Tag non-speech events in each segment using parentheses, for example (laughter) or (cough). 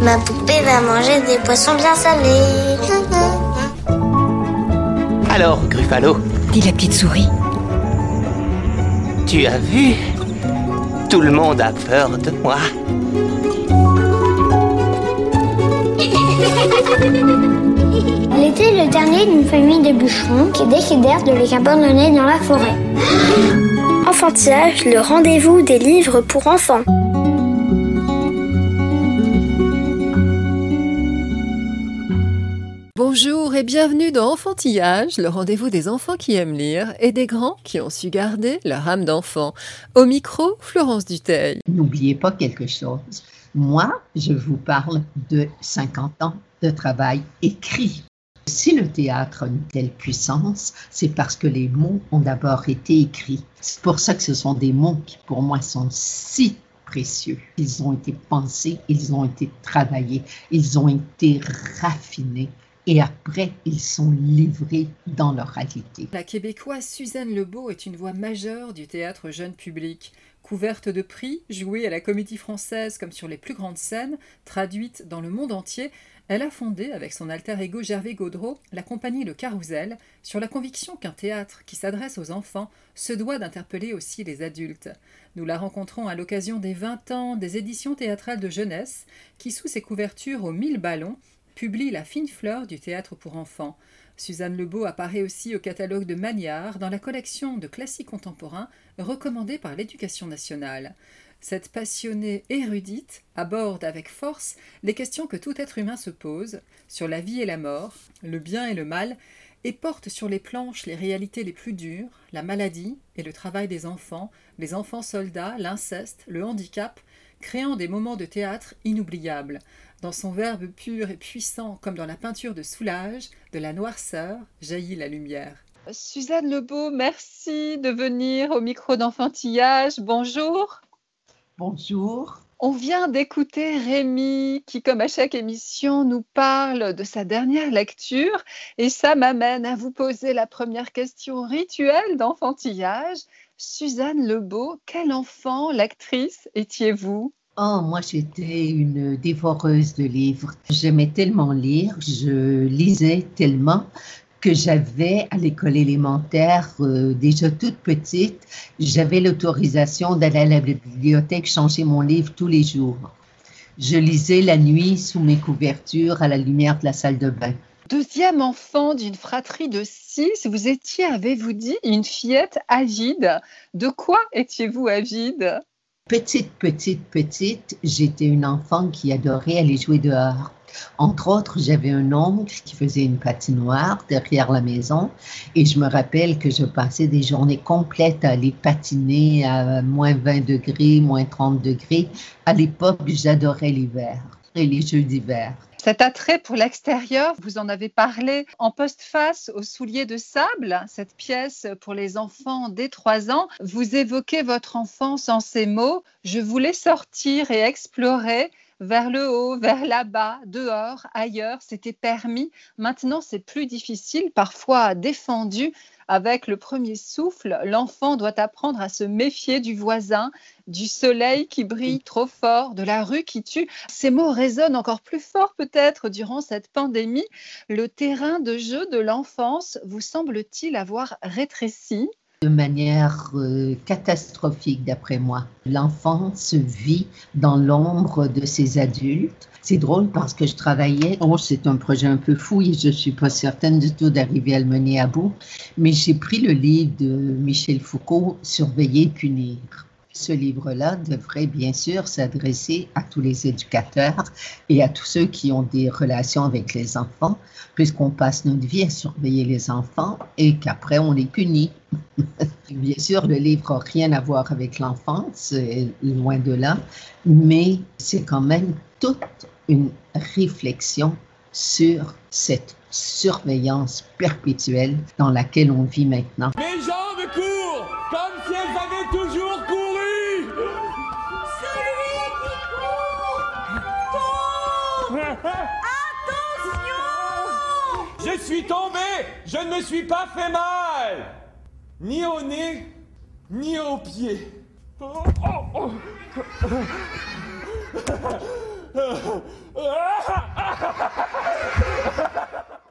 Ma poupée va manger des poissons bien salés. Alors, Gruffalo, dit la petite souris. tu as vu? Tout le monde a peur de moi. (laughs) Elle était le dernier d'une famille de bûcherons qui décidèrent de les abandonner dans la forêt. Enfantillage, le rendez-vous des livres pour enfants. Bonjour et bienvenue dans Enfantillage, le rendez-vous des enfants qui aiment lire et des grands qui ont su garder leur âme d'enfant. Au micro, Florence Duteil. N'oubliez pas quelque chose. Moi, je vous parle de 50 ans de travail écrit. Si le théâtre a une telle puissance, c'est parce que les mots ont d'abord été écrits. C'est pour ça que ce sont des mots qui, pour moi, sont si précieux. Ils ont été pensés, ils ont été travaillés, ils ont été raffinés et après, ils sont livrés dans leur réalité. La québécoise Suzanne Lebeau est une voix majeure du théâtre jeune public. Couverte de prix, jouée à la comédie française comme sur les plus grandes scènes, traduite dans le monde entier, elle a fondé, avec son alter ego Gervais Gaudreau, la compagnie Le Carrousel, sur la conviction qu'un théâtre qui s'adresse aux enfants se doit d'interpeller aussi les adultes. Nous la rencontrons à l'occasion des 20 ans des éditions théâtrales de jeunesse, qui, sous ses couvertures aux mille ballons, publie La fine fleur du théâtre pour enfants. Suzanne Lebeau apparaît aussi au catalogue de Magnard dans la collection de classiques contemporains recommandée par l'Éducation nationale. Cette passionnée érudite aborde avec force les questions que tout être humain se pose sur la vie et la mort, le bien et le mal, et porte sur les planches les réalités les plus dures, la maladie et le travail des enfants, les enfants soldats, l'inceste, le handicap, créant des moments de théâtre inoubliables. Dans son verbe pur et puissant, comme dans la peinture de Soulage, de la noirceur jaillit la lumière. Suzanne Lebeau, merci de venir au micro d'enfantillage. Bonjour. Bonjour. On vient d'écouter Rémi qui, comme à chaque émission, nous parle de sa dernière lecture et ça m'amène à vous poser la première question rituelle d'enfantillage. Suzanne Lebeau, quel enfant, l'actrice, étiez-vous? Oh, moi, j'étais une dévoreuse de livres. J'aimais tellement lire, je lisais tellement que j'avais à l'école élémentaire, euh, déjà toute petite, j'avais l'autorisation d'aller à la bibliothèque changer mon livre tous les jours. Je lisais la nuit sous mes couvertures à la lumière de la salle de bain. Deuxième enfant d'une fratrie de six, vous étiez, avez-vous dit, une fillette avide. De quoi étiez-vous avide? Petite, petite, petite, j'étais une enfant qui adorait aller jouer dehors. Entre autres, j'avais un oncle qui faisait une patinoire derrière la maison et je me rappelle que je passais des journées complètes à aller patiner à moins 20 degrés, moins 30 degrés. À l'époque, j'adorais l'hiver Cet attrait pour l'extérieur, vous en avez parlé en postface aux souliers de sable, cette pièce pour les enfants dès 3 ans. Vous évoquez votre enfance en ces mots Je voulais sortir et explorer vers le haut, vers là-bas, dehors, ailleurs, c'était permis. Maintenant, c'est plus difficile, parfois défendu. Avec le premier souffle, l'enfant doit apprendre à se méfier du voisin, du soleil qui brille trop fort, de la rue qui tue. Ces mots résonnent encore plus fort peut-être durant cette pandémie. Le terrain de jeu de l'enfance vous semble-t-il avoir rétréci? De manière euh, catastrophique d'après moi. L'enfant se vit dans l'ombre de ses adultes. C'est drôle parce que je travaillais, oh, c'est un projet un peu fou et je suis pas certaine du tout d'arriver à le mener à bout, mais j'ai pris le livre de Michel Foucault, Surveiller, punir. Ce livre-là devrait bien sûr s'adresser à tous les éducateurs et à tous ceux qui ont des relations avec les enfants, puisqu'on passe notre vie à surveiller les enfants et qu'après on les punit. (laughs) bien sûr, le livre n'a rien à voir avec l'enfance, loin de là, mais c'est quand même toute une réflexion sur cette surveillance perpétuelle dans laquelle on vit maintenant. Suis tombé, je ne me suis pas fait mal. ni au nez, ni aux pieds. (laughs)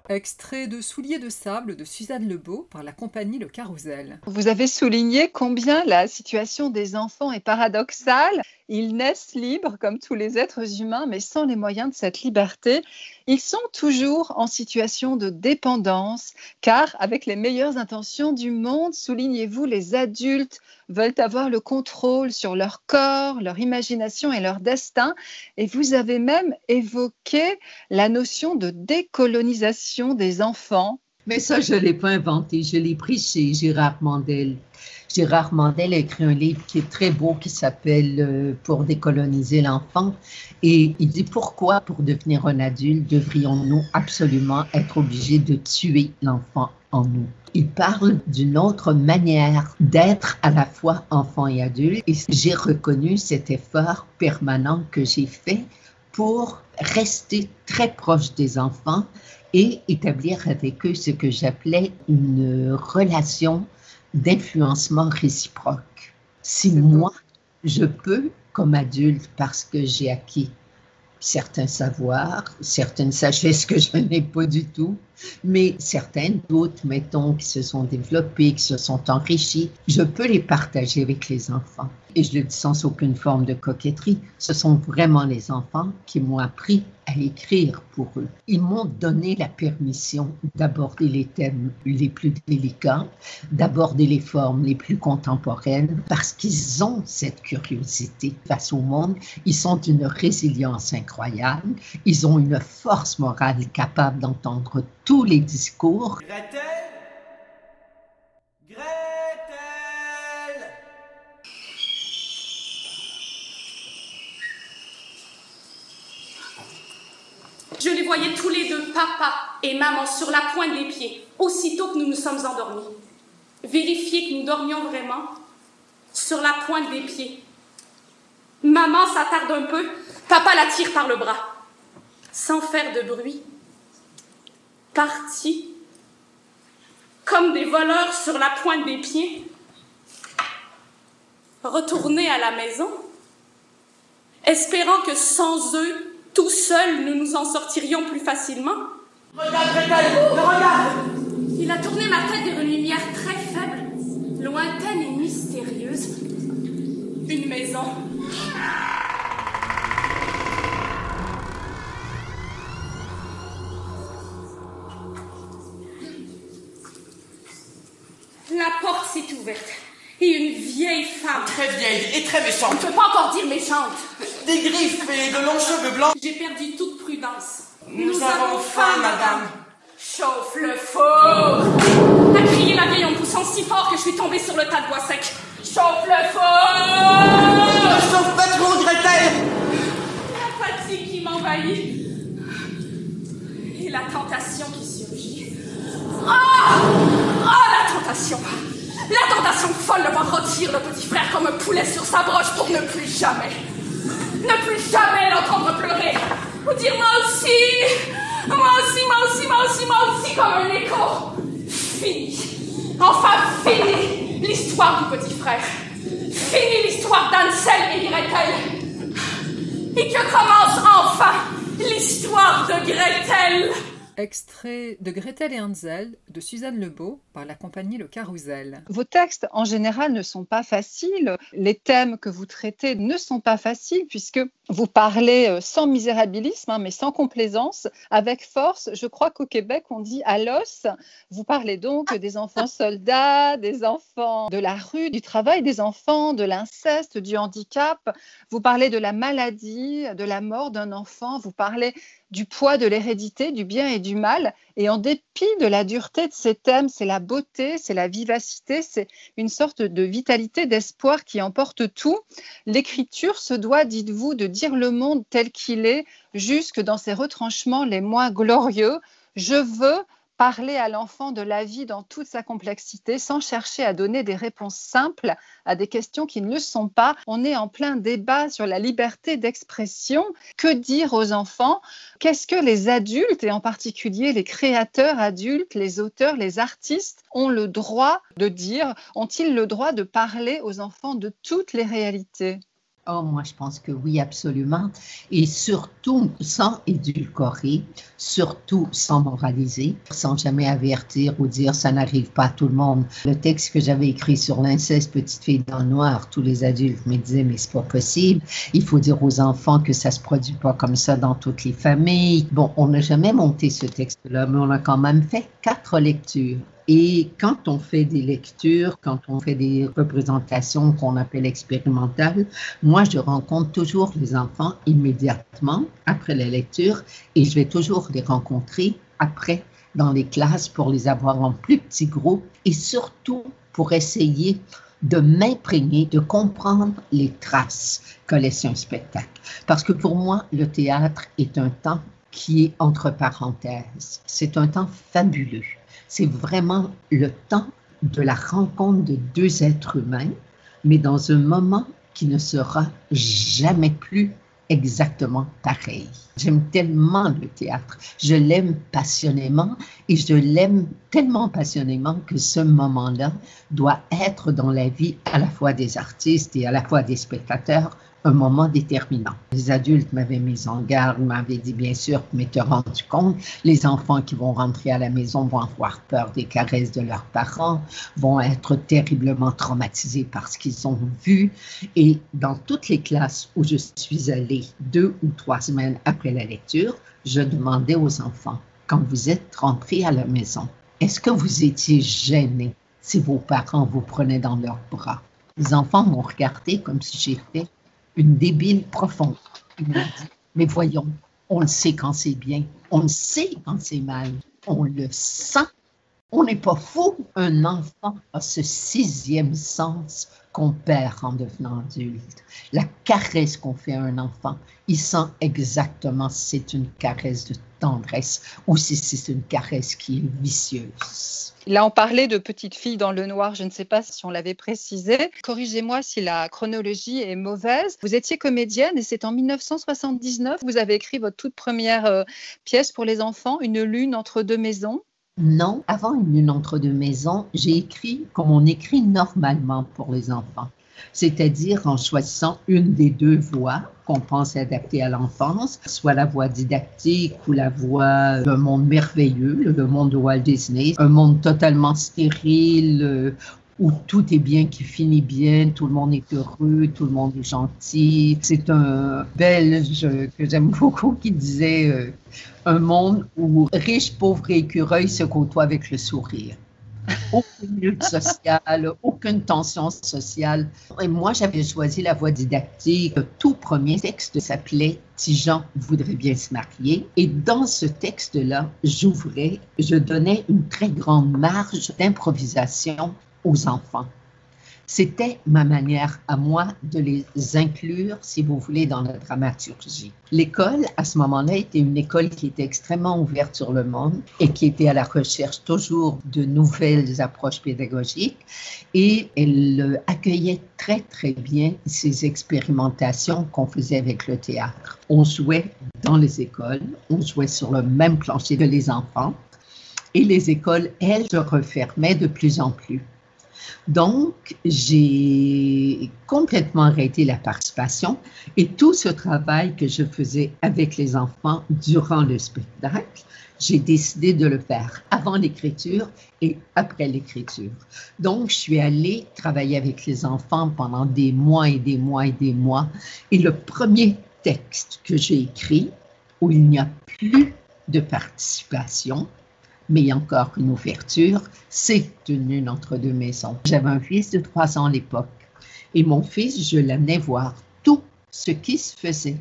Extrait de Souliers de sable de Suzanne Lebeau par la compagnie Le Carrousel. Vous avez souligné combien la situation des enfants est paradoxale. Ils naissent libres comme tous les êtres humains, mais sans les moyens de cette liberté. Ils sont toujours en situation de dépendance, car avec les meilleures intentions du monde, soulignez-vous, les adultes veulent avoir le contrôle sur leur corps, leur imagination et leur destin. Et vous avez même évoqué la notion de décolonisation des enfants. Mais ça, je ne l'ai pas inventé, je l'ai pris chez Gérard Mandel. Gérard Mandel a écrit un livre qui est très beau qui s'appelle euh, Pour décoloniser l'enfant. Et il dit pourquoi, pour devenir un adulte, devrions-nous absolument être obligés de tuer l'enfant en nous il parle d'une autre manière d'être à la fois enfant et adulte. Et j'ai reconnu cet effort permanent que j'ai fait pour rester très proche des enfants et établir avec eux ce que j'appelais une relation d'influencement réciproque. Si moi, je peux, comme adulte, parce que j'ai acquis certains savoirs, certaines sagesses que je n'ai pas du tout, mais certaines d'autres, mettons, qui se sont développées, qui se sont enrichies, je peux les partager avec les enfants. Et je le dis sans aucune forme de coquetterie, ce sont vraiment les enfants qui m'ont appris à écrire pour eux. Ils m'ont donné la permission d'aborder les thèmes les plus délicats, d'aborder les formes les plus contemporaines, parce qu'ils ont cette curiosité face au monde. Ils sont d'une résilience incroyable. Ils ont une force morale capable d'entendre tous les discours. Gretel? Gretel? Je les voyais tous les deux, papa et maman, sur la pointe des pieds, aussitôt que nous nous sommes endormis. Vérifier que nous dormions vraiment sur la pointe des pieds. Maman s'attarde un peu, papa la tire par le bras, sans faire de bruit. Partis, comme des voleurs sur la pointe des pieds, retournés à la maison, espérant que sans eux, tout seuls, nous nous en sortirions plus facilement. Regarde, Gretel Regarde Il a tourné ma tête vers une lumière très faible, lointaine et mystérieuse. Une maison. Ouverte et une vieille femme. Très vieille et très On ne méchante. peut pas encore dire méchante. Des griffes et de longs cheveux blancs. J'ai perdu toute prudence. Nous avons faim, madame. Chauffe le four a crié la vieille en poussant si fort que je suis tombée sur le tas de bois sec. Chauffe le four Chauffe pas trop, Gretel La fatigue qui m'envahit. Et la tentation qui surgit. Ah Ah, la tentation La tentation folle de voir rôtir le petit frère comme un poulet sur sa broche pour ne plus jamais, ne plus jamais l'entendre pleurer. Ou dire moi aussi, moi aussi, moi aussi, moi aussi, moi aussi, comme un écho. Fini. Enfin fini l'histoire du petit frère. Fini l'histoire d'Ansel et Gretel. Et que commence enfin l'histoire de Gretel. Extrait de Gretel et Hansel de Suzanne Lebeau par la compagnie Le Carrousel. Vos textes, en général, ne sont pas faciles. Les thèmes que vous traitez ne sont pas faciles puisque vous parlez euh, sans misérabilisme, hein, mais sans complaisance, avec force. Je crois qu'au Québec, on dit à l'os. Vous parlez donc des enfants soldats, des enfants de la rue, du travail des enfants, de l'inceste, du handicap. Vous parlez de la maladie, de la mort d'un enfant. Vous parlez du poids de l'hérédité, du bien et du mal. Et en dépit de la dureté de ces thèmes, c'est la beauté, c'est la vivacité, c'est une sorte de vitalité, d'espoir qui emporte tout. L'écriture se doit, dites-vous, de dire le monde tel qu'il est, jusque dans ses retranchements les moins glorieux. Je veux parler à l'enfant de la vie dans toute sa complexité sans chercher à donner des réponses simples à des questions qui ne le sont pas. On est en plein débat sur la liberté d'expression. Que dire aux enfants? Qu'est-ce que les adultes, et en particulier les créateurs adultes, les auteurs, les artistes, ont le droit de dire? Ont-ils le droit de parler aux enfants de toutes les réalités? Oh, moi, je pense que oui, absolument. Et surtout sans édulcorer, surtout sans moraliser, sans jamais avertir ou dire ça n'arrive pas à tout le monde. Le texte que j'avais écrit sur l'inceste, petite fille dans le noir, tous les adultes me disaient, mais c'est pas possible. Il faut dire aux enfants que ça se produit pas comme ça dans toutes les familles. Bon, on n'a jamais monté ce texte-là, mais on a quand même fait quatre lectures. Et quand on fait des lectures, quand on fait des représentations qu'on appelle expérimentales, moi, je rencontre toujours les enfants immédiatement après la lecture et je vais toujours les rencontrer après dans les classes pour les avoir en plus petits groupes et surtout pour essayer de m'imprégner, de comprendre les traces que laisse un spectacle. Parce que pour moi, le théâtre est un temps qui est entre parenthèses. C'est un temps fabuleux c'est vraiment le temps de la rencontre de deux êtres humains, mais dans un moment qui ne sera jamais plus exactement pareil. J'aime tellement le théâtre, je l'aime passionnément et je l'aime tellement passionnément que ce moment-là doit être dans la vie à la fois des artistes et à la fois des spectateurs un moment déterminant. Les adultes m'avaient mis en garde, m'avaient dit bien sûr, mais te rendu compte, les enfants qui vont rentrer à la maison vont avoir peur des caresses de leurs parents, vont être terriblement traumatisés par ce qu'ils ont vu. Et dans toutes les classes où je suis allée deux ou trois semaines après la lecture, je demandais aux enfants, quand vous êtes rentrés à la maison, est-ce que vous étiez gênés si vos parents vous prenaient dans leurs bras? Les enfants m'ont regardé comme si j'étais une débile profonde. mais voyons, on le sait quand c'est bien, on le sait quand c'est mal, on le sent. On n'est pas fou. Un enfant a ce sixième sens qu'on perd en devenant adulte. La caresse qu'on fait à un enfant, il sent exactement si c'est une caresse de tendresse ou si c'est une caresse qui est vicieuse. Là, on parlait de petite fille dans le noir, je ne sais pas si on l'avait précisé. Corrigez-moi si la chronologie est mauvaise. Vous étiez comédienne et c'est en 1979 que vous avez écrit votre toute première euh, pièce pour les enfants, Une lune entre deux maisons. Non, avant Une lune entre deux maisons, j'ai écrit comme on écrit normalement pour les enfants. C'est-à-dire en choisissant une des deux voies qu'on pense adapter à l'enfance, soit la voie didactique ou la voie d'un monde merveilleux, le monde de Walt Disney, un monde totalement stérile où tout est bien, qui finit bien, tout le monde est heureux, tout le monde est gentil. C'est un Belge que j'aime (laughs) beaucoup qui disait euh, un monde où riches, pauvres et écureuils se côtoient avec le sourire (laughs) aucune lutte sociale, aucune tension sociale. Et moi, j'avais choisi la voie didactique. Le tout premier texte s'appelait Tijan voudrait bien se marier. Et dans ce texte-là, j'ouvrais, je donnais une très grande marge d'improvisation aux enfants. C'était ma manière à moi de les inclure, si vous voulez, dans la dramaturgie. L'école, à ce moment-là, était une école qui était extrêmement ouverte sur le monde et qui était à la recherche toujours de nouvelles approches pédagogiques et elle accueillait très, très bien ces expérimentations qu'on faisait avec le théâtre. On jouait dans les écoles, on jouait sur le même plancher que les enfants et les écoles, elles, se refermaient de plus en plus. Donc, j'ai complètement arrêté la participation et tout ce travail que je faisais avec les enfants durant le spectacle, j'ai décidé de le faire avant l'écriture et après l'écriture. Donc, je suis allée travailler avec les enfants pendant des mois et des mois et des mois. Et le premier texte que j'ai écrit, où il n'y a plus de participation, mais il y a encore une ouverture, c'est une entre deux maisons. J'avais un fils de trois ans à l'époque et mon fils, je l'amenais voir tout ce qui se faisait.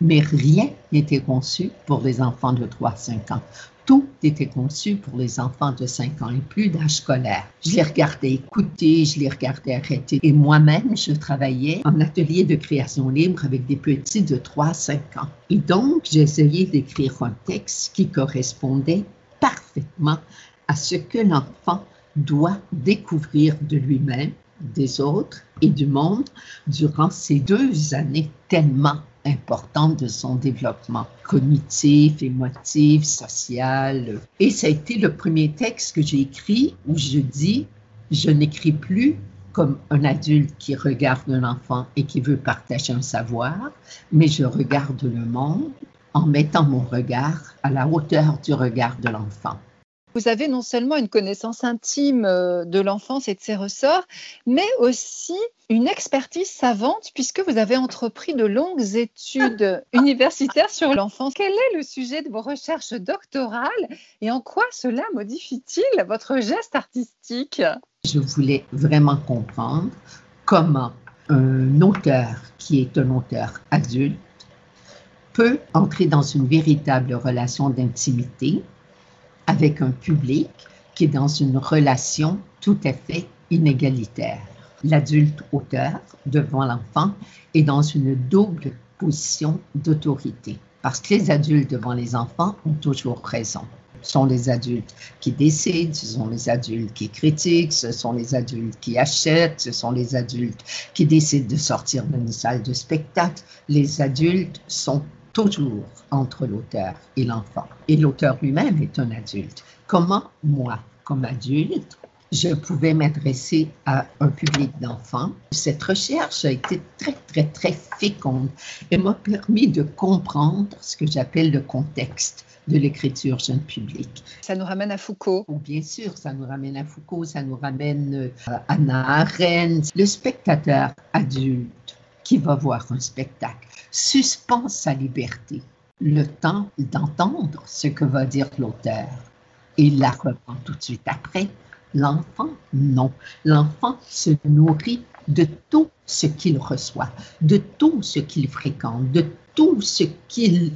Mais rien n'était conçu pour les enfants de 3-5 ans. Tout était conçu pour les enfants de 5 ans et plus d'âge scolaire. Je les regardais écouter, je les regardais arrêter. Et moi-même, je travaillais en atelier de création libre avec des petits de 3 5 ans. Et donc, essayé d'écrire un texte qui correspondait parfaitement à ce que l'enfant doit découvrir de lui-même, des autres et du monde durant ces deux années tellement importantes de son développement cognitif, émotif, social. Et ça a été le premier texte que j'ai écrit où je dis, je n'écris plus comme un adulte qui regarde un enfant et qui veut partager un savoir, mais je regarde le monde en mettant mon regard à la hauteur du regard de l'enfant. Vous avez non seulement une connaissance intime euh, de l'enfance et de ses ressorts, mais aussi une expertise savante puisque vous avez entrepris de longues études (laughs) universitaires sur l'enfance. Quel est le sujet de vos recherches doctorales et en quoi cela modifie-t-il votre geste artistique? Je voulais vraiment comprendre comment un auteur qui est un auteur adulte peut entrer dans une véritable relation d'intimité avec un public qui est dans une relation tout à fait inégalitaire. L'adulte auteur devant l'enfant est dans une double position d'autorité parce que les adultes devant les enfants ont toujours raison. Ce sont les adultes qui décident, ce sont les adultes qui critiquent, ce sont les adultes qui achètent, ce sont les adultes qui décident de sortir d'une salle de spectacle. Les adultes sont toujours entre l'auteur et l'enfant. Et l'auteur lui-même est un adulte. Comment moi, comme adulte, je pouvais m'adresser à un public d'enfants? Cette recherche a été très, très, très féconde et m'a permis de comprendre ce que j'appelle le contexte de l'écriture jeune public. Ça nous ramène à Foucault. Oh, bien sûr, ça nous ramène à Foucault, ça nous ramène à euh, Anna Arendt. Le spectateur adulte qui va voir un spectacle suspend sa liberté, le temps d'entendre ce que va dire l'auteur. Et la reprend tout de suite après. L'enfant, non. L'enfant se nourrit de tout ce qu'il reçoit, de tout ce qu'il fréquente, de tout ce qu'il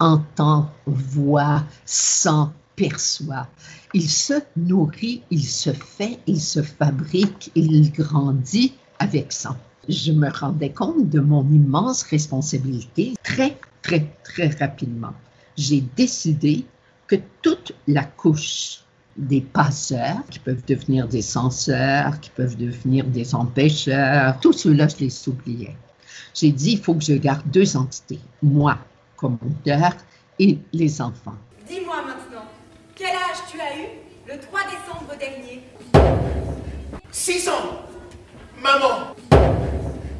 entend, voit, sent, perçoit. Il se nourrit, il se fait, il se fabrique, il grandit avec ça je me rendais compte de mon immense responsabilité très, très, très rapidement. J'ai décidé que toute la couche des passeurs, qui peuvent devenir des censeurs, qui peuvent devenir des empêcheurs, tout cela, je les oubliais. J'ai dit, il faut que je garde deux entités, moi comme auteur et les enfants. Dis-moi maintenant, quel âge tu as eu le 3 décembre dernier? 6 ans Maman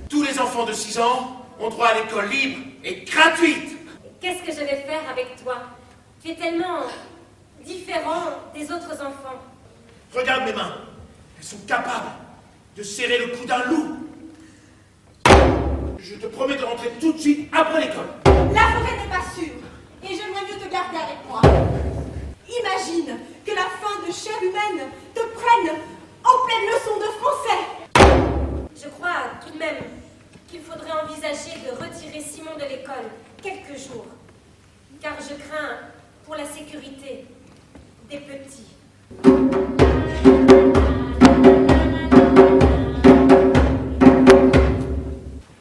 tous les enfants de 6 ans ont droit à l'école libre et gratuite. Qu'est-ce que je vais faire avec toi? Tu es tellement différent des autres enfants. Regarde mes mains. Elles sont capables de serrer le cou d'un loup. Je te promets de rentrer tout de suite après l'école. La forêt n'est pas sûre. Et j'aimerais mieux te garder avec moi. Imagine que la fin de chair humaine te prenne en pleine leçon de français. Je crois tout de même qu'il faudrait envisager de retirer Simon de l'école quelques jours, car je crains pour la sécurité des petits.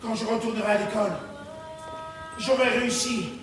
Quand je retournerai à l'école, j'aurai réussi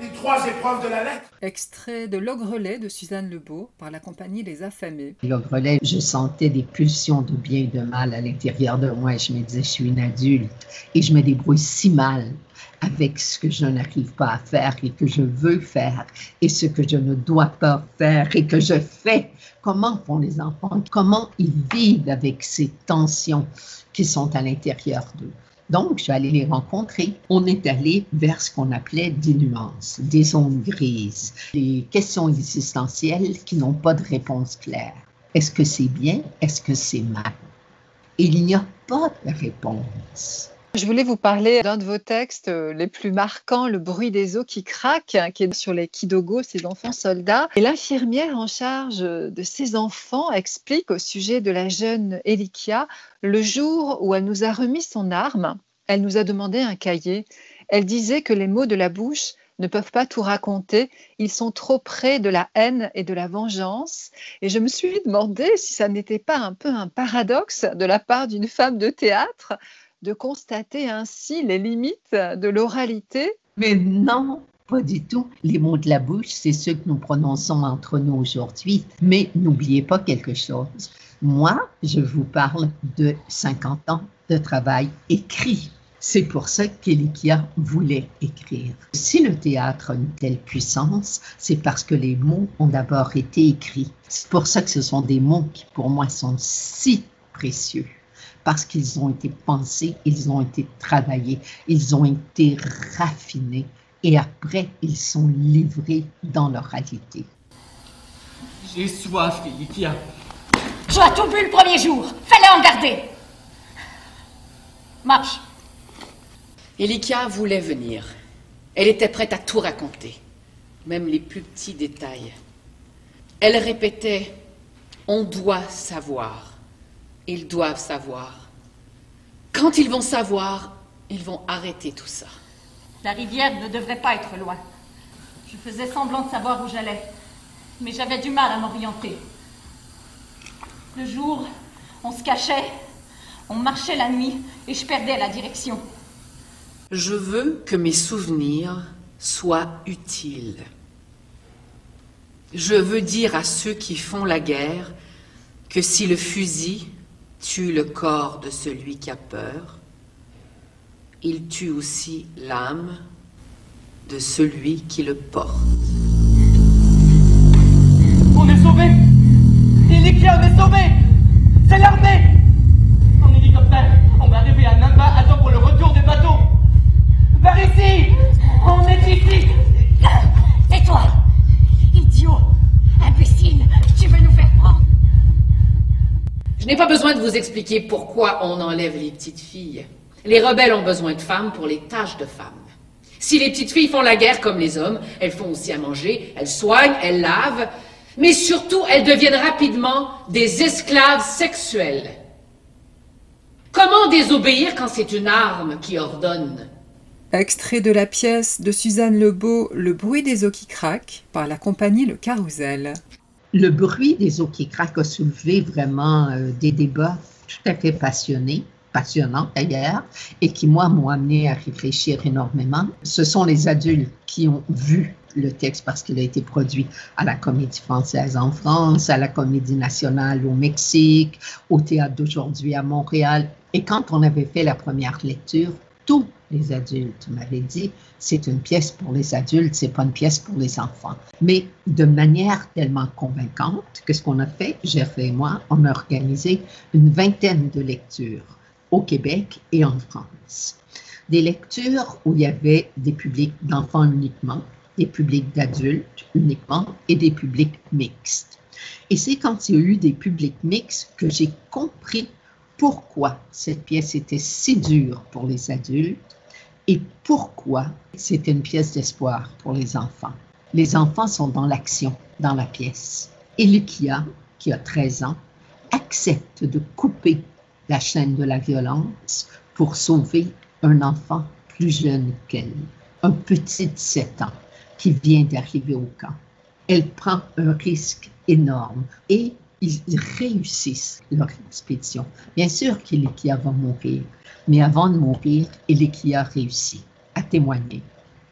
les trois épreuves de la lettre. Extrait de L'Ogrelet de Suzanne Lebeau par la compagnie Les Affamés. L'Ogrelet, je sentais des pulsions de bien et de mal à l'intérieur de moi et je me disais, je suis une adulte et je me débrouille si mal avec ce que je n'arrive pas à faire et que je veux faire et ce que je ne dois pas faire et que je fais. Comment font les enfants? Comment ils vivent avec ces tensions qui sont à l'intérieur d'eux? Donc, je suis allée les rencontrer. On est allé vers ce qu'on appelait des nuances, des zones grises, des questions existentielles qui n'ont pas de réponse claire. Est-ce que c'est bien? Est-ce que c'est mal? Il n'y a pas de réponse. Je voulais vous parler d'un de vos textes euh, les plus marquants, Le bruit des os qui craquent, qui est sur les Kidogo, ces enfants soldats. Et l'infirmière en charge de ces enfants explique au sujet de la jeune Elikia, le jour où elle nous a remis son arme, elle nous a demandé un cahier. Elle disait que les mots de la bouche ne peuvent pas tout raconter, ils sont trop près de la haine et de la vengeance. Et je me suis demandé si ça n'était pas un peu un paradoxe de la part d'une femme de théâtre de constater ainsi les limites de l'oralité Mais non, Pas du tout. Les mots de la bouche, c'est ceux que nous prononçons entre nous aujourd'hui. Mais n'oubliez pas quelque chose. Moi, je vous parle de 50 ans de travail écrit. C'est pour ça qu'Elikia voulait écrire. Si le théâtre a une telle puissance, c'est parce que les mots ont d'abord été écrits. C'est pour ça que ce sont des mots qui, pour moi, sont si précieux. Parce qu'ils ont été pensés, ils ont été travaillés, ils ont été raffinés et après, ils sont livrés dans leur réalité. J'ai soif, Elikia. Tu as tout bu le premier jour. Fais-le en garder. Marche. Elikia voulait venir. Elle était prête à tout raconter, même les plus petits détails. Elle répétait On doit savoir. Ils doivent savoir. Quand ils vont savoir, ils vont arrêter tout ça. La rivière ne devrait pas être loin. Je faisais semblant de savoir où j'allais, mais j'avais du mal à m'orienter. Le jour, on se cachait, on marchait la nuit et je perdais la direction. Je veux que mes souvenirs soient utiles. Je veux dire à ceux qui font la guerre que si le fusil tue le corps de celui qui a peur, il tue aussi l'âme de celui qui le porte. On est sauvés. Elikia, on est sauvés C'est l'armée. En hélicoptère, on va arriver à Namba à temps pour le retour des bateaux. Par ici. On est ici Et toi Idiot Imbécile Tu veux nous faire prendre Je n'ai pas besoin de vous expliquer pourquoi on enlève les petites filles. Les rebelles ont besoin de femmes pour les tâches de femmes. Si les petites filles font la guerre comme les hommes, elles font aussi à manger, elles soignent, elles lavent, mais surtout elles deviennent rapidement des esclaves sexuels. Comment désobéir quand c'est une arme qui ordonne? Extrait de la pièce de Suzanne Lebeau, Le bruit des eaux qui craquent, par la compagnie Le Carrousel. Le bruit des eaux qui craquent a soulevé vraiment euh, des débats tout à fait passionnés passionnants d'ailleurs, et qui, moi, m'ont amené à réfléchir énormément. Ce sont les adultes qui ont vu le texte parce qu'il a été produit à la Comédie française en France, à la Comédie nationale au Mexique, au Théâtre d'aujourd'hui à Montréal. Et quand on avait fait la première lecture, tous les adultes m'avaient dit c'est une pièce pour les adultes, c'est pas une pièce pour les enfants. Mais de manière tellement convaincante que ce qu'on a fait, Jeff et moi, on a organisé une vingtaine de lectures au Québec et en France. Des lectures où il y avait des publics d'enfants uniquement, des publics d'adultes uniquement et des publics mixtes. Et c'est quand il y a eu des publics mixtes que j'ai compris pourquoi cette pièce était si dure pour les adultes et pourquoi c'était une pièce d'espoir pour les enfants. Les enfants sont dans l'action, dans la pièce. Et Lucia, qui a 13 ans, accepte de couper la chaîne de la violence pour sauver un enfant plus jeune qu'elle, un petit de 7 ans qui vient d'arriver au camp. Elle prend un risque énorme et ils réussissent leur expédition. Bien sûr qu'Elikia va mourir, mais avant de mourir, Elikia réussit à témoigner.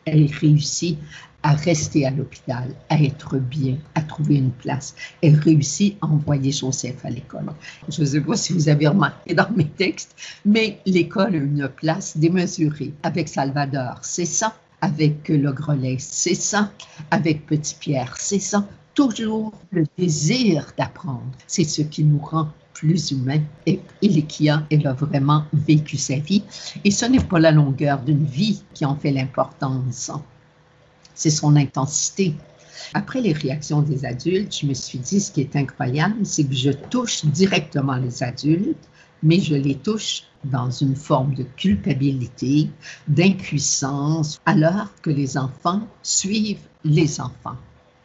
Elle réussit à rester à l'hôpital, à être bien, à trouver une place. Elle réussit à envoyer Joseph à l'école. Je ne sais pas si vous avez remarqué dans mes textes, mais l'école a une place démesurée avec Salvador, c'est ça. Avec le Grelet, c'est ça. Avec Petit Pierre, c'est ça. Toujours le désir d'apprendre. C'est ce qui nous rend plus humains. Et Ilikia, elle a vraiment vécu sa vie. Et ce n'est pas la longueur d'une vie qui en fait l'importance c'est son intensité. Après les réactions des adultes, je me suis dit, ce qui est incroyable, c'est que je touche directement les adultes, mais je les touche dans une forme de culpabilité, d'impuissance, alors que les enfants suivent les enfants.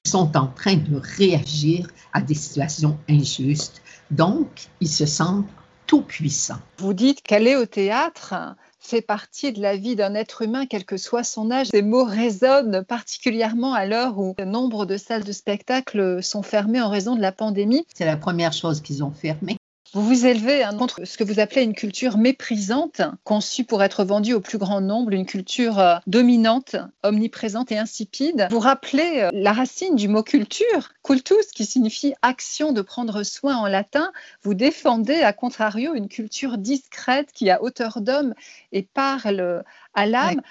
Sont en train de réagir à des situations injustes, donc ils se sentent tout puissants. Vous dites qu'aller au théâtre, fait partie de la vie d'un être humain, quel que soit son âge. Ces mots résonnent particulièrement à l'heure où nombre de salles de spectacle sont fermées en raison de la pandémie. C'est la première chose qu'ils ont fermée. Vous vous élevez hein, contre ce que vous appelez une culture méprisante, conçue pour être vendue au plus grand nombre, une culture euh, dominante, omniprésente et insipide. Vous rappelez euh, la racine du mot culture, cultus, qui signifie action de prendre soin en latin. Vous défendez, à contrario, une culture discrète qui a hauteur d'homme et parle à l'âme.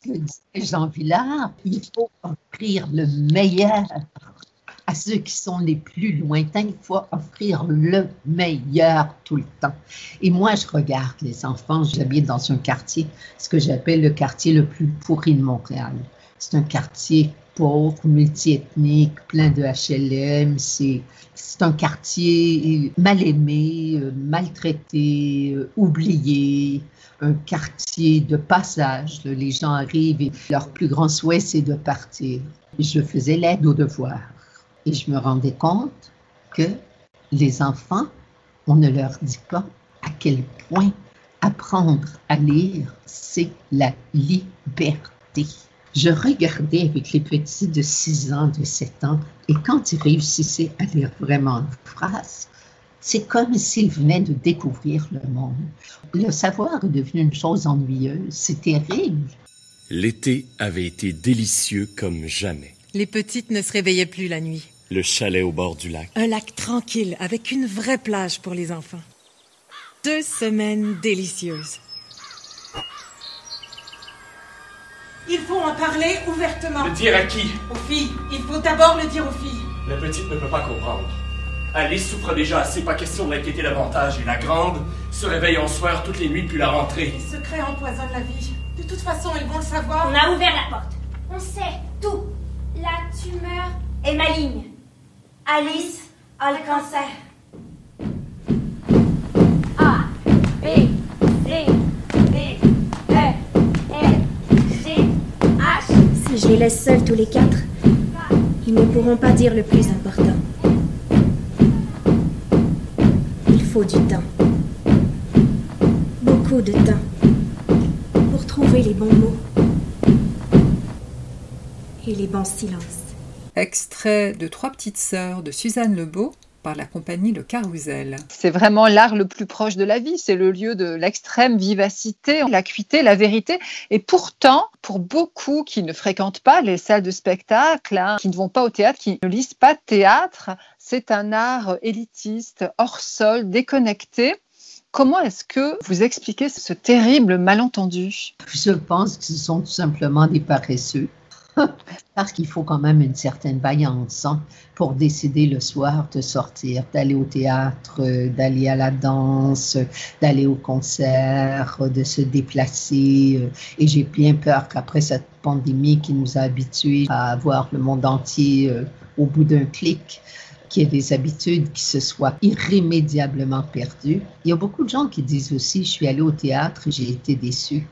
Jean Villard, il faut offrir le meilleur à ceux qui sont les plus lointains, il faut offrir le meilleur tout le temps. Et moi, je regarde les enfants, j'habite dans un quartier, ce que j'appelle le quartier le plus pourri de Montréal. C'est un quartier pauvre, multiethnique, plein de HLM. C'est, c'est un quartier mal aimé, maltraité, oublié, un quartier de passage. Les gens arrivent et leur plus grand souhait, c'est de partir. Je faisais l'aide aux devoirs. Et je me rendais compte que les enfants, on ne leur dit pas à quel point apprendre à lire, c'est la liberté. Je regardais avec les petits de 6 ans, de 7 ans, et quand ils réussissaient à lire vraiment une phrase, c'est comme s'ils venaient de découvrir le monde. Le savoir est devenu une chose ennuyeuse, c'est terrible. L'été avait été délicieux comme jamais. Les petites ne se réveillaient plus la nuit. Le chalet au bord du lac. Un lac tranquille avec une vraie plage pour les enfants. Deux semaines délicieuses. Il faut en parler ouvertement. Le dire à qui? Aux filles. Il faut d'abord le dire aux filles. La petite ne peut pas comprendre. Alice souffre déjà assez, pas question de l'inquiéter davantage. Et la grande se réveille en soir toutes les nuits depuis la rentrée. Les secrets empoisonnent la vie. De toute façon, ils vont le savoir. On a ouvert la porte. On sait tout. La tumeur est maligne. Alice a le cancer. A, B, C, D, E, F, G, H. Si je les laisse seuls tous les quatre, ils ne pourront pas dire le plus important. Il faut du temps. Beaucoup de temps. Pour trouver les bons mots. Et les bons silences. Extrait de Trois petites sœurs de Suzanne Lebeau par la compagnie Le Carrousel. C'est vraiment l'art le plus proche de la vie, c'est le lieu de l'extrême vivacité, l'acuité, la vérité. Et pourtant, pour beaucoup qui ne fréquentent pas les salles de spectacle, hein, qui ne vont pas au théâtre, qui ne lisent pas de théâtre, c'est un art élitiste, hors sol, déconnecté. Comment est-ce que vous expliquez ce terrible malentendu? Je pense que ce sont tout simplement des paresseux. (laughs) Parce qu'il faut quand même une certaine vaillance hein, pour décider le soir de sortir, d'aller au théâtre, d'aller à la danse, d'aller au concert, de se déplacer. euh, Et j'ai bien peur qu'après cette pandémie qui nous a habitués à voir le monde entier euh, au bout d'un clic, qu'il y ait des habitudes qui se soient irrémédiablement perdues. Il y a beaucoup de gens qui disent aussi, je suis allé au théâtre j'ai été déçu.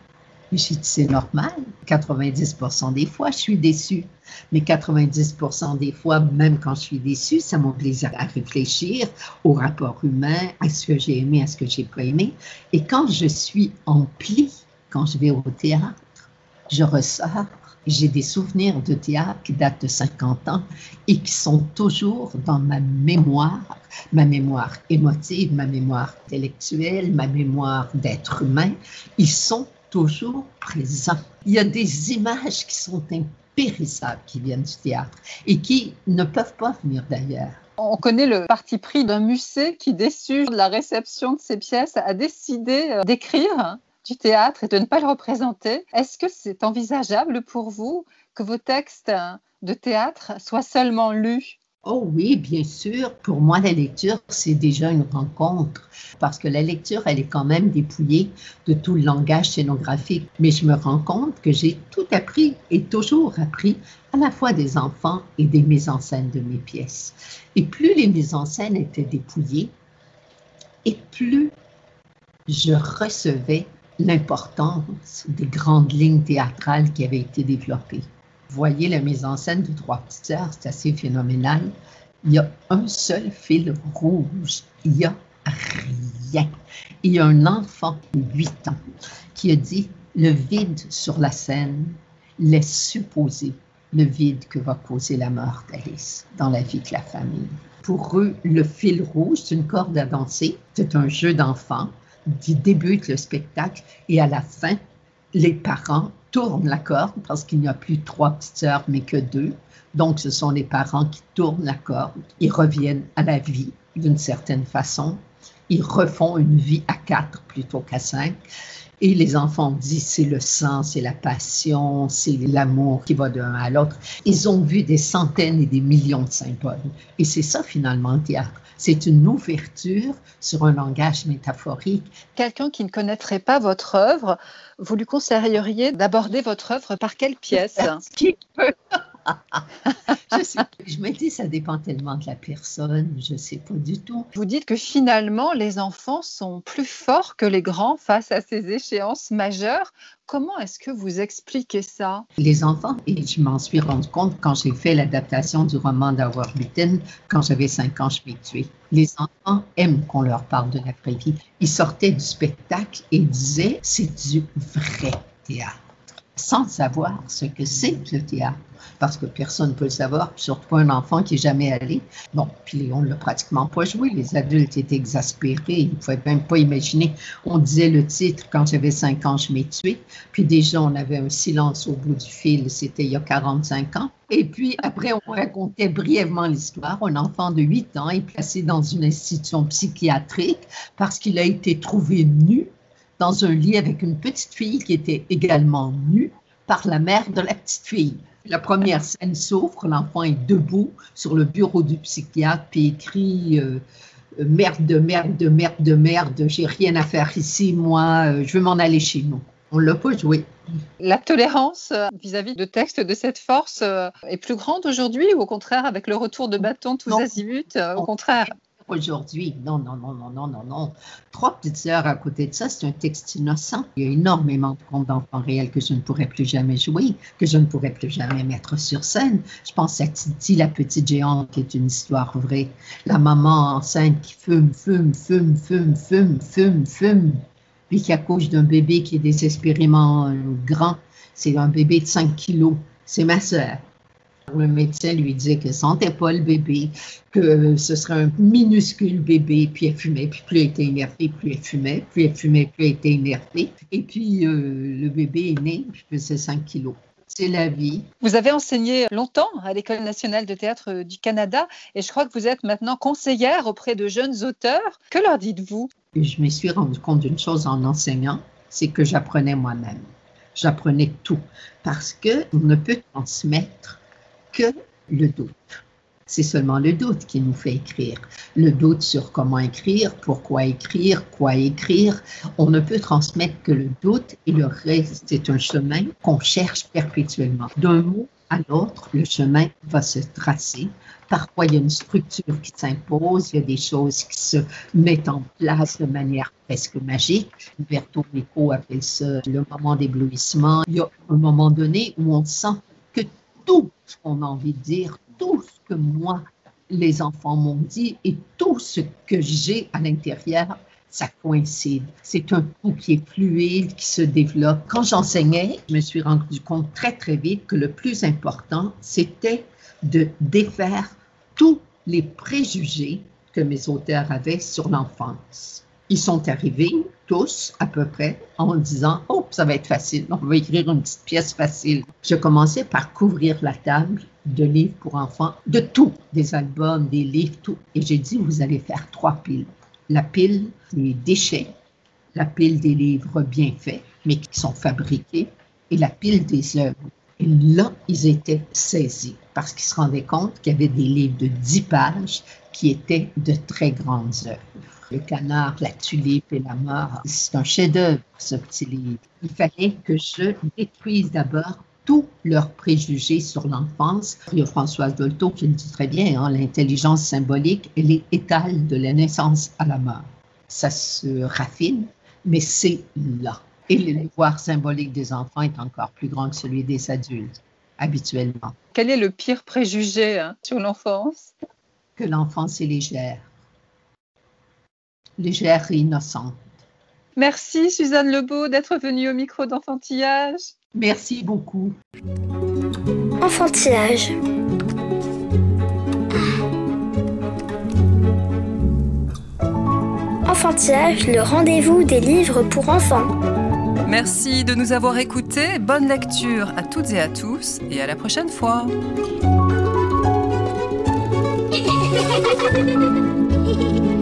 Mais j'ai dit, c'est normal. 90% des fois, je suis déçue. Mais 90% des fois, même quand je suis déçue, ça m'oblige à réfléchir au rapport humain, à ce que j'ai aimé, à ce que j'ai pas aimé. Et quand je suis emplie, quand je vais au théâtre, je ressors. J'ai des souvenirs de théâtre qui datent de 50 ans et qui sont toujours dans ma mémoire, ma mémoire émotive, ma mémoire intellectuelle, ma mémoire d'être humain. Ils sont toujours présents. Il y a des images qui sont impérissables qui viennent du théâtre et qui ne peuvent pas venir d'ailleurs. On connaît le parti pris d'un musée qui, déçu de la réception de ses pièces, a décidé euh, d'écrire du théâtre et de ne pas le représenter. Est-ce que c'est envisageable pour vous que vos textes de théâtre soient seulement lus Oh oui, bien sûr. Pour moi, la lecture, c'est déjà une rencontre parce que la lecture, elle est quand même dépouillée de tout le langage scénographique. Mais je me rends compte que j'ai tout appris et toujours appris à la fois des enfants et des mises en scène de mes pièces. Et plus les mises en scène étaient dépouillées, et plus je recevais l'importance des grandes lignes théâtrales qui avaient été développées. Voyez la mise en scène de Trois sœurs, c'est assez phénoménal. Il y a un seul fil rouge. Il n'y a rien. Il y a un enfant de 8 ans qui a dit le vide sur la scène laisse supposer le vide que va causer la mort d'Alice dans la vie de la famille. Pour eux, le fil rouge, c'est une corde à danser, c'est un jeu d'enfant qui débute le spectacle et à la fin, les parents tournent la corde parce qu'il n'y a plus trois petites sœurs mais que deux. Donc, ce sont les parents qui tournent la corde. Ils reviennent à la vie d'une certaine façon. Ils refont une vie à quatre plutôt qu'à cinq. Et les enfants disent c'est le sang, c'est la passion, c'est l'amour qui va d'un à l'autre. Ils ont vu des centaines et des millions de symboles. Et c'est ça finalement le théâtre. C'est une ouverture sur un langage métaphorique. Quelqu'un qui ne connaîtrait pas votre œuvre, vous lui conseilleriez d'aborder votre œuvre par quelle pièce? (laughs) Qui peut? Je, sais, je me dis, ça dépend tellement de la personne, je ne sais pas du tout. Vous dites que finalement, les enfants sont plus forts que les grands face à ces échéances majeures. Comment est-ce que vous expliquez ça? Les enfants, et je m'en suis rendu compte quand j'ai fait l'adaptation du roman d'Howard Witten, quand j'avais 5 ans, je m'ai tué. Les enfants aiment qu'on leur parle de la vraie vie. Ils sortaient du spectacle et disaient, c'est du vrai théâtre sans savoir ce que c'est le théâtre, parce que personne ne peut le savoir, surtout un enfant qui n'est jamais allé. Bon, puis on ne l'a pratiquement pas joué. Les adultes étaient exaspérés, ils ne pouvaient même pas imaginer. On disait le titre quand j'avais 5 ans, je m'ai tué. Puis déjà, on avait un silence au bout du fil, c'était il y a 45 ans. Et puis après, on racontait brièvement l'histoire. Un enfant de 8 ans est placé dans une institution psychiatrique parce qu'il a été trouvé nu dans un lit avec une petite fille qui était également nue par la mère de la petite fille. La première scène s'ouvre, l'enfant est debout sur le bureau du psychiatre, puis écrit euh, Merde, merde, merde, merde, j'ai rien à faire ici, moi, euh, je veux m'en aller chez nous. On l'a pas joué. La tolérance euh, vis-à-vis de textes de cette force est plus grande aujourd'hui ou au contraire, avec le retour de bâton tous azimuts, au contraire? Aujourd'hui. Non, non, non, non, non, non, non. Trois petites heures à côté de ça, c'est un texte innocent. Il y a énormément de contes d'enfants réels que je ne pourrais plus jamais jouer, que je ne pourrais plus jamais mettre sur scène. Je pense à Titi, la petite géante, qui est une histoire vraie. La maman enceinte qui fume, fume, fume, fume, fume, fume, fume, puis qui accouche d'un bébé qui est désespérément euh, grand. C'est un bébé de 5 kilos. C'est ma sœur. Le médecin lui disait que sentait pas le bébé, que ce serait un minuscule bébé, puis elle fumait, puis plus elle était énervée, plus elle fumait, plus elle fumait, plus elle était énervée. Et puis euh, le bébé est né, puis faisait 5 kilos. C'est la vie. Vous avez enseigné longtemps à l'École nationale de théâtre du Canada et je crois que vous êtes maintenant conseillère auprès de jeunes auteurs. Que leur dites-vous? Je me suis rendu compte d'une chose en enseignant, c'est que j'apprenais moi-même. J'apprenais tout parce que on ne peut transmettre que le doute. C'est seulement le doute qui nous fait écrire. Le doute sur comment écrire, pourquoi écrire, quoi écrire. On ne peut transmettre que le doute et le reste, c'est un chemin qu'on cherche perpétuellement. D'un mot à l'autre, le chemin va se tracer. Parfois, il y a une structure qui s'impose, il y a des choses qui se mettent en place de manière presque magique. Berto Nico appelle ça le moment d'éblouissement. Il y a un moment donné où on sent tout ce qu'on a envie de dire, tout ce que moi, les enfants m'ont dit et tout ce que j'ai à l'intérieur, ça coïncide. C'est un tout qui est fluide, qui se développe. Quand j'enseignais, je me suis rendu compte très, très vite que le plus important, c'était de défaire tous les préjugés que mes auteurs avaient sur l'enfance. Ils sont arrivés tous à peu près en disant Oh, ça va être facile, on va écrire une petite pièce facile. Je commençais par couvrir la table de livres pour enfants, de tout, des albums, des livres, tout. Et j'ai dit Vous allez faire trois piles. La pile des déchets, la pile des livres bien faits, mais qui sont fabriqués, et la pile des œuvres. Et là, ils étaient saisis parce qu'ils se rendaient compte qu'il y avait des livres de 10 pages qui étaient de très grandes œuvres. Le canard, la tulipe et la mort, c'est un chef-d'œuvre, ce petit livre. Il fallait que je détruise d'abord tous leurs préjugés sur l'enfance. Il y a Françoise Dolto qui le dit très bien, hein, l'intelligence symbolique, elle est étale de la naissance à la mort. Ça se raffine, mais c'est là. Et le pouvoir symbolique des enfants est encore plus grand que celui des adultes, habituellement. Quel est le pire préjugé hein, sur l'enfance? Que l'enfance est légère. Légère et innocente. Merci Suzanne Lebeau d'être venue au micro d'enfantillage. Merci beaucoup. Enfantillage. Enfantillage, le rendez-vous des livres pour enfants. Merci de nous avoir écoutés. Bonne lecture à toutes et à tous et à la prochaine fois. (laughs)